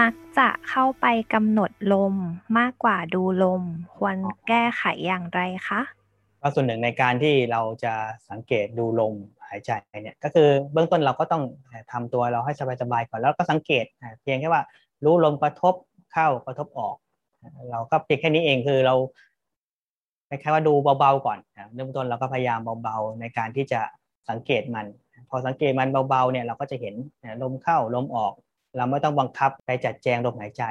มักจะเข้าไปกำหนดลมมากกว่าดูลม ควรแก้ไขอย่างไรคะก็ส่วนหนึ่งในการที่เราจะสังเกตดูลมหายใจเนี่ยก็คือเบื้องต้นเราก็ต้องทำตัวเราให้สบายๆก่อนแล้วก็สังเกตเพียงแค่ว่ารู้ลมกระทบเข้ากระทบออก เราก็เพียงแค่นี้เองคือเราคล้ายๆว่าดูเบาๆก่อนเริ่มต้นเราก็พยายามเบาๆในการที่จะสังเกตมัน พอสังเกตมันเบาๆเนี่ยเราก็จะเห็นลมเข้าลมออก เราไม่ต้องบังคับไปจัดแจงลมหายใจ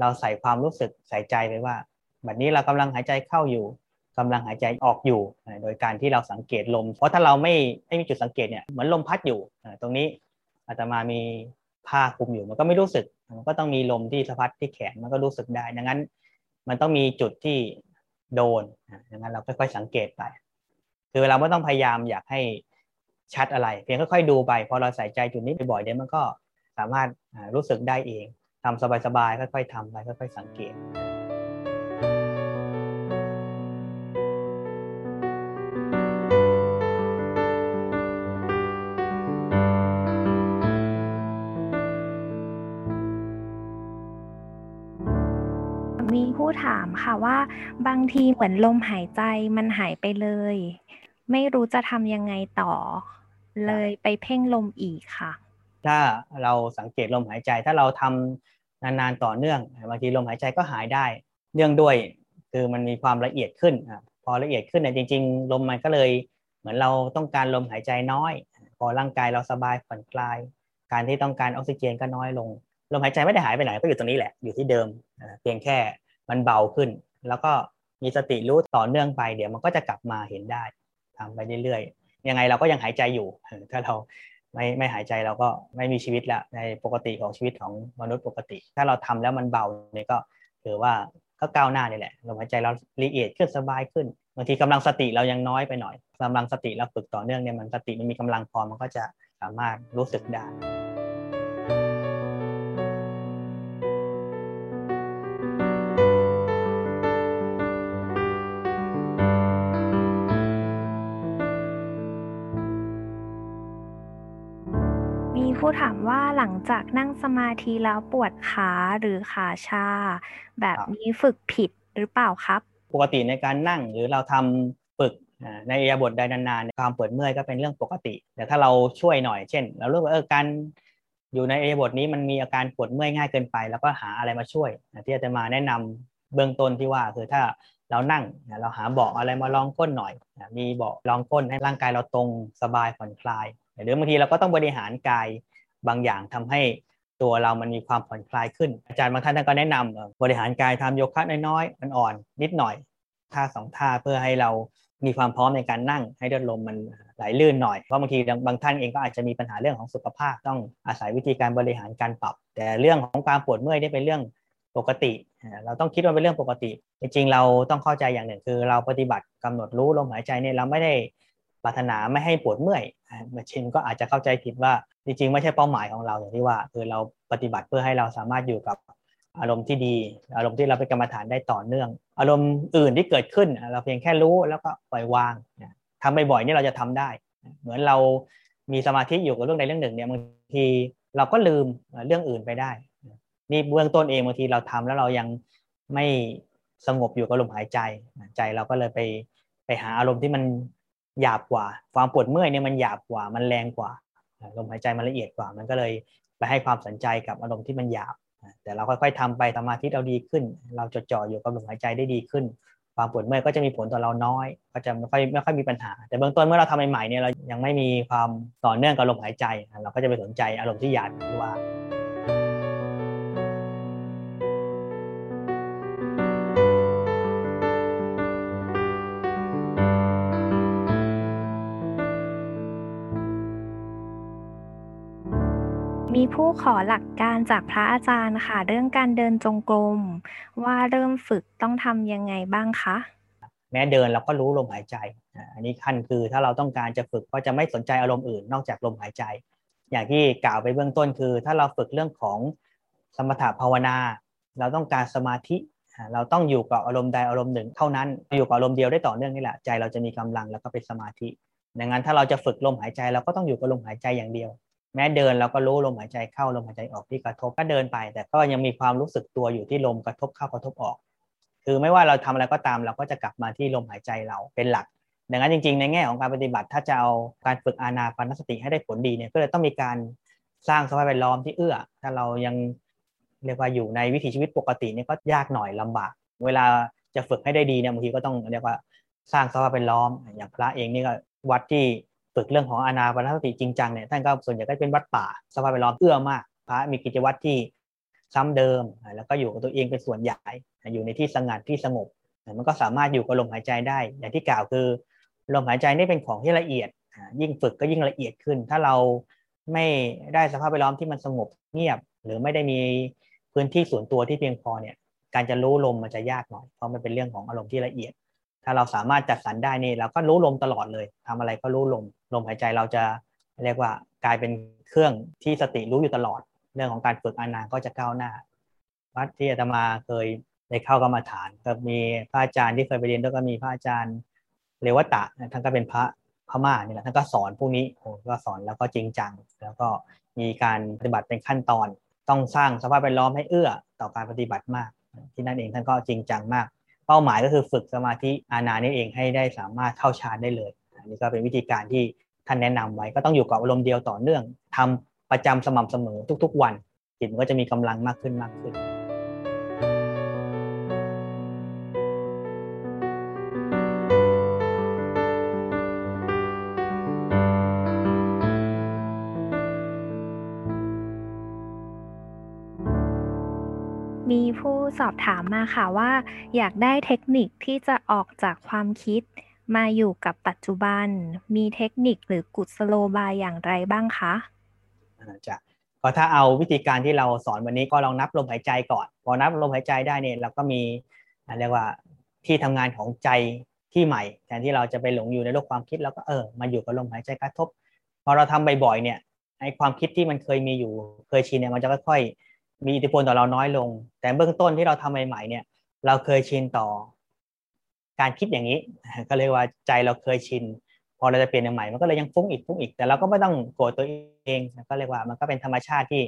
เราใส่ความรู้สึกใส่ใจไปว่าแบบนี้เรากำลังหายใจเข้าอยู่กำลังหายใจออกอยู่ โดยการที่เราสังเกตลม เพราะถ้าเราไม่ไม่มีจุดสังเกตเนี่ยเหมือนลมพัดอยู่ตรงนี้อาจจะมามีผ้าคลุมอยู่มันก็ไม่รู้สึก มันก็ต้องมีลมที่สะพัดที่แขนมันก็รู้สึกได้ ดังนั้นมันต้องมีจุดที่โดนดังนั้นเราค่อยๆสังเกตไป คือเราไม่ต้องพยายามอยากให้ชัดอะไร เพียงค่อยๆดูไปพอเราใส่ใจจุดนี้บ่อยๆเดี๋ยวมันก็ สามารถรู้สึกได้เองทำสบายๆค่อยๆทำไปค่อยๆสังเกตมีผู้ถามค่ะว่าบางทีเหมือนลมหายใจมันหายไปเลย ไม่รู้จะทำยังไงต่อ เลยไปเพ่งลมอีกค่ะ ถ้าเราสังเกตลมหายใจ ถ้าเราทำนานๆต่อเนื่องบางทีลมหายใจก็หายได้ เนื่องด้วยคือมันมีความละเอียดขึ้นพอละเอียดขึ้นเนี่ยจริง ๆ ลมมันก็เลยเหมือนเราต้องการลมหายใจน้อย พอร่างกายเราสบายผ่อนคลาย การที่ต้องการออกซิเจนก็น้อยลง ลมหายใจไม่ได้หายไปไหนก็อยู่ตรงนี้แหละอยู่ที่เดิมเพียงแค่มันเบาขึ้น แล้วก็มีสติรู้ต่อเนื่องไปเดี๋ยวมันก็จะกลับมาเห็นได้ทำไปเรื่อยๆยังไงเราก็ยังหายใจอยู่ ถ้าเรา ไม่ไม่หายใจเราก็ไม่มีชีวิตละในปกติของชีวิตของมนุษย์ปกติ ถ้าเราทำแล้วมันเบาเนี่ยก็ถือว่าก็ก้าวหน้านี่แหละลมหายใจเราละเอียดขึ้นสบายขึ้นบางทีกำลังสติเรายังน้อยไปหน่อยกำลังสติเราฝึกต่อเนื่องเนี่ยมันสติมันมีกำลังพอมันก็จะสามารถรู้สึกได้ ผู้ถามว่าหลังจากนั่งสมาธิแล้วปวดขาหรือขาชา แบบนี้ฝึกผิดหรือเปล่าครับ ปกติในการนั่งหรือเราทำฝึกในอิริยาบถใดนานๆความปวดเมื่อยก็เป็นเรื่องปกติ แต่ถ้าเราช่วยหน่อยเช่น เราเลือกว่าเออการอยู่ในอิริยาบถนี้มันมีอาการปวดเมื่อยง่ายเกินไป แล้วก็หาอะไรมาช่วยที่จะมาแนะนำเบื้องต้นที่ว่าคือถ้า เรานั่งเราหาเบาะอะไรมารองก้นหน่อย มีเบาะรองก้นให้ร่างกายเราตรงสบายผ่อนคลายหรือบางทีเราก็ต้องบริหารกายบางอย่างทำให้ตัวเรามันมีความผ่อนคลายขึ้น อาจารย์บางท่านท่านก็แนะนำบริหารกายทำโยคะน้อยๆอ่อนๆนิดหน่อยท่าสองท่าเพื่อให้เรามีความพร้อมในการนั่งให้เลือดลมมันไหลลื่นหน่อย เพราะบางทีบางท่านเองก็อาจจะมีปัญหาเรื่องของสุขภาพ ต้องอาศัยวิธีการบริหารการปรับ แต่เรื่องของการปวดเมื่อยนี่เป็นเรื่อง ปกติ เราต้องคิดว่าเป็นเรื่องปกติ จริงๆ เราต้องเข้าใจอย่างหนึ่งคือ เราปฏิบัติกำหนดรู้ลมหายใจเนี่ยเราไม่ได้ปรารถนาไม่ให้ปวดเมื่อยมาชินก็อาจจะเข้าใจผิดว่าจริงๆ ไม่ใช่เป้าหมายของเราอย่างที่ว่า คือเราปฏิบัติเพื่อให้เราสามารถอยู่กับอารมณ์ที่ดี อารมณ์ที่เราเป็นกรรมฐานได้ต่อเนื่อง อารมณ์อื่นที่เกิดขึ้น เราเพียงแค่รู้แล้วก็ปล่อยวางทำบ่อยๆนี่เราจะทำได้ เหมือนเรามีสมาธิอยู่กับเรื่องใดเรื่องหนึ่งเนี่ยบางทีเราก็ลืมเรื่องอื่นไปได้ นี่เบื้องต้นเองบางทีเราทำแล้วเรายังไม่สงบอยู่กับลมหายใจใจเราก็เลยไปไปหาอารมณ์ที่มันหยาบกว่า ความปวดเมื่อยเนี่ยมันหยาบกว่า มันแรงกว่าลมหายใจมันละเอียดกว่า มันก็เลยไปให้ความสนใจกับอารมณ์ที่มันหยาบ แต่เราค่อย ๆทำไปสมาธิเราดีขึ้น เราจดจ่ออยู่กับลมหายใจได้ดีขึ้น ความปวดเมื่อยก็จะมีผลต่อเราน้อย ก็จะไม่ค่อยไม่ค่อยมีปัญหา แต่เบื้องต้นเมื่อเราทำใหม่ๆเนี่ยเรายังไม่มีความต่อเนื่องกับลมหายใจ เราก็จะไปสนใจอารมณ์ที่หยาบที่ว่า มีผู้ขอหลักการจากพระอาจารย์ค่ะ เรื่องการเดินจงกรม ว่าเริ่มฝึกต้องทำยังไงบ้างคะแม้เดินเราก็รู้ลมหายใจ อันนี้ขั้นคือถ้าเราต้องการจะฝึกก็จะไม่สนใจอารมณ์อื่น นอกจากลมหายใจ อย่างที่กล่าวไปเบื้องต้นคือ ถ้าเราฝึกเรื่องของสมถะภาวนา เราต้องการสมาธิ เราต้องอยู่กับอารมณ์ใดอารมณ์หนึ่ง เท่านั้น อยู่กับอารมณ์เดียวได้ต่อเนื่องนี่แหละ ใจเราจะมีกำลังแล้วก็เป็นสมาธิ ดังนั้นถ้าเราจะฝึกลมหายใจเราก็ต้องอยู่กับลมหายใจอย่างเดียว แม้เดินเราก็รู้ลมหายใจเข้าลมหายใจออกที่กระทบก็เดินไป แต่ก็ยังมีความรู้สึกตัวอยู่ที่ลมกระทบเข้ากระทบออก คือไม่ว่าเราทำอะไรก็ตามเราก็จะกลับมาที่ลมหายใจเราเป็นหลัก ดังนั้นจริง ๆ ในแง่ของการปฏิบัติถ้าจะเอาการฝึกอานาปานสติให้ได้ผลดีเนี่ยก็เลยต้องมีการสร้างสภาพแวดล้อมที่เอื้อ ถ้าเรายังเรียกว่าอยู่ในวิถีชีวิตปกตินี่ก็ยากหน่อยลำบาก เวลาจะฝึกให้ได้ดีเนี่ยบางทีก็ต้องเรียกว่าสร้างสภาพแวดล้อมอย่างพระเองนี่ก็วัดที่ ฝึกเรื่องของอานาปานสติจริงจังเนี่ยท่านก็ส่วนใหญ่ก็เป็นวัดป่าสภาพแวดล้อมเอื้อมากพระมีกิจวัตรที่ซ้ำเดิม แล้วก็อยู่กับตัวเองเป็นส่วนใหญ่อยู่ในที่สงัดที่สงบมันก็สามารถอยู่กับลมหายใจได้ อย่างที่กล่าวคือ ลมหายใจนี่เป็นของที่ละเอียด ยิ่งฝึกก็ยิ่งละเอียดขึ้น ถ้าเราไม่ได้สภาพแวดล้อมที่มันสงบเงียบ หรือไม่ได้มีพื้นที่ส่วนตัวที่เพียงพอเนี่ยการจะรู้ลมมันจะยากหน่อยเพราะมันเป็นเรื่องของอารมณ์ที่ละเอียด ถ้าเราสามารถจัดสรรได้นี่เราก็รู้ลมตลอดเลยทำอะไรก็รู้ลม ลมหายใจเราจะเรียกว่ากลายเป็นเครื่องที่สติรู้อยู่ตลอด เรื่องของการฝึกอานาก็จะก้าวหน้า วัดที่อาตมาเคยได้เข้ากรรมาฐาน ก็มีพระอาจารย์ที่เคยไปเรียนด้วยก็มีพระอาจารย์เรวตะท่านก็เป็นพระพม่านี่แหละท่านก็สอนพวกนี้โอ้ก็สอนแล้วก็จริงจัง แล้วก็มีการปฏิบัติเป็นขั้นตอน ต้องสร้างสภาพแวดล้อมให้เอื้อต่อการปฏิบัติมาก ที่นั่นเองท่านก็จริงจังมาก เป้าหมายก็คือฝึกสมาธิอานานี่เองให้ได้สามารถเข้าฌานได้เลยอันนี้ก็เป็นวิธีการที่ท่านแนะนำไว้ก็ต้องอยู่กับอารมณ์เดียวต่อเนื่องทำประจำสม่ำเสมอทุก ๆ วันจิตมันก็จะมีกำลังมากขึ้นมากขึ้น มีผู้สอบถามมาค่ะว่า อยากได้เทคนิคที่จะออกจากความคิด มาอยู่กับปัจจุบัน มีเทคนิคหรือกุศโลบายอย่างไรบ้างคะจะก็ถ้าเอาวิธีการที่เราสอนวันนี้ก็ลองนับลมหายใจก่อน พอนับลมหายใจได้เนี่ยเราก็มีเรียกว่าที่ทำงานของใจที่ใหม่แทนที่เราจะไปหลงอยู่ในโลกความคิดแล้วก็เออมาอยู่กับลมหายใจกระทบ พอเราทำบ่อยๆเนี่ยไอความคิดที่มันเคยมีอยู่เคยชินเนี่ยมันจะค่อย มีอิทธิพลต่อเราน้อยลง แต่เบื้องต้นที่เราทำใหม่ๆเนี่ย เราเคยชินต่อ การคิดอย่างนี้ ก็เรียกว่าใจเราเคยชิน พอเราจะเปลี่ยนใหม่มันก็เลยยังฟุ้งอีกฟุ้งอีกแต่เราก็ไม่ต้องโกรธตัวเองก็เรียกว่ามันก็เป็นธรรมชาติที่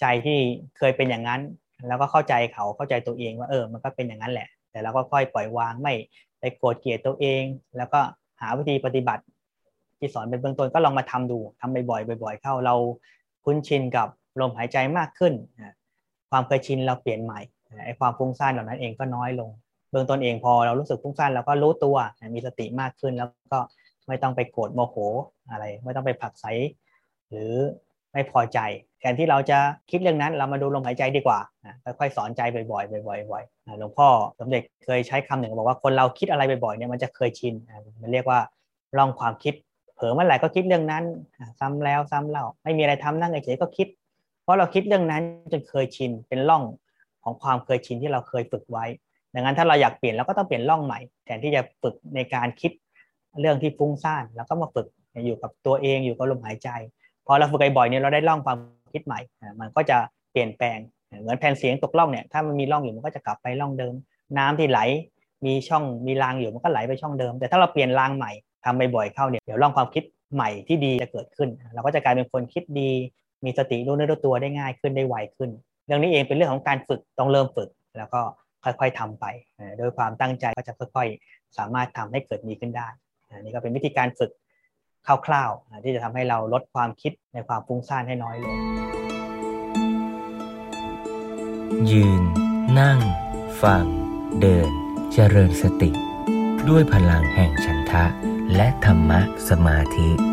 ใจที่เคยเป็นอย่างนั้น แล้วก็เข้าใจเขาเข้าใจตัวเองว่าเออ มันก็เป็นอย่างนั้นแหละ แต่เราก็ค่อยปล่อยวางไม่ไปโกรธเกลียดตัวเอง แล้วก็หาวิธีปฏิบัติ ที่สอนเป็นเบื้องต้นก็ลองมาทำดูทำบ่อยๆบ่อย ๆ เข้าเราคุ้นชินกับ ลมหายใจมากขึ้น ความเคยชินเราเปลี่ยนใหม่ไอ้ความฟุ้งซ่านเหล่านั้นเองก็น้อยลง เบื้องต้นเองพอเรารู้สึกฟุ้งซ่านเราก็รู้ตัวมีสติมากขึ้นแล้วก็ไม่ต้องไปโกรธโมโหอะไร ไม่ต้องไปผักใสหรือไม่พอใจแทนที่เราจะคิดเรื่องนั้นเรามาดูลมหายใจดีกว่าค่อยๆสอนใจบ่อยๆบ่อยๆบ่อยๆหลวงพ่อสมเด็จเคยใช้คำหนึ่งบอกว่าคนเราคิดอะไรบ่อยๆเนี่ยมันจะเคยชินมันเรียกว่าลองความคิดเผลอเมื่อไหร่ก็คิดเรื่องนั้น ซ้ำแล้วซ้ำเล่าไม่มีอะไรทำนั่งเฉยๆก็คิด เพราะเราคิดเรื่องนั้นจนเคยชินเป็นล่องของความเคยชินที่เราเคยฝึกไว้ ดังนั้นถ้าเราอยากเปลี่ยนเราก็ต้องเปลี่ยนล่องใหม่แทนที่จะฝึกในการคิดเรื่องที่ฟุ้งซ่านแล้วก็มาฝึกอยู่กับตัวเองอยู่กับลมหายใจ พอเราฝึกบ่อยๆเนี่ยเราได้ล่องความคิดใหม่ มันก็จะเปลี่ยนแปลงเหมือนแผ่นเสียงตกล่องเนี่ยถ้ามันมีล่องอยู่มันก็จะกลับไปล่องเดิม น้ำที่ไหลมีช่องมีรางอยู่มันก็ไหลไปช่องเดิม แต่ถ้าเราเปลี่ยนรางใหม่ทำบ่อยๆเข้าเนี่ยเดี๋ยวล่องความคิดใหม่ที่ดีจะเกิดขึ้น เราก็จะกลายเป็นคนคิดดี มีสติรู้เนื้อรู้ตัวได้ง่ายขึ้นได้ไวขึ้น เรื่องนี้เองเป็นเรื่องของการฝึกต้องเริ่มฝึก แล้วก็ค่อยๆทำไปโดยความตั้งใจก็จะค่อย ๆ สามารถทำให้เกิดมีขึ้นได้นี่ก็เป็นวิธีการฝึกคร่าวๆที่จะทำให้เราลดความคิดในความฟุ้งซ่านให้น้อยลง ยืน นั่ง ฟัง เดิน เจริญสติ ด้วยพลังแห่งฉันทะ และธรรมะสมาธิ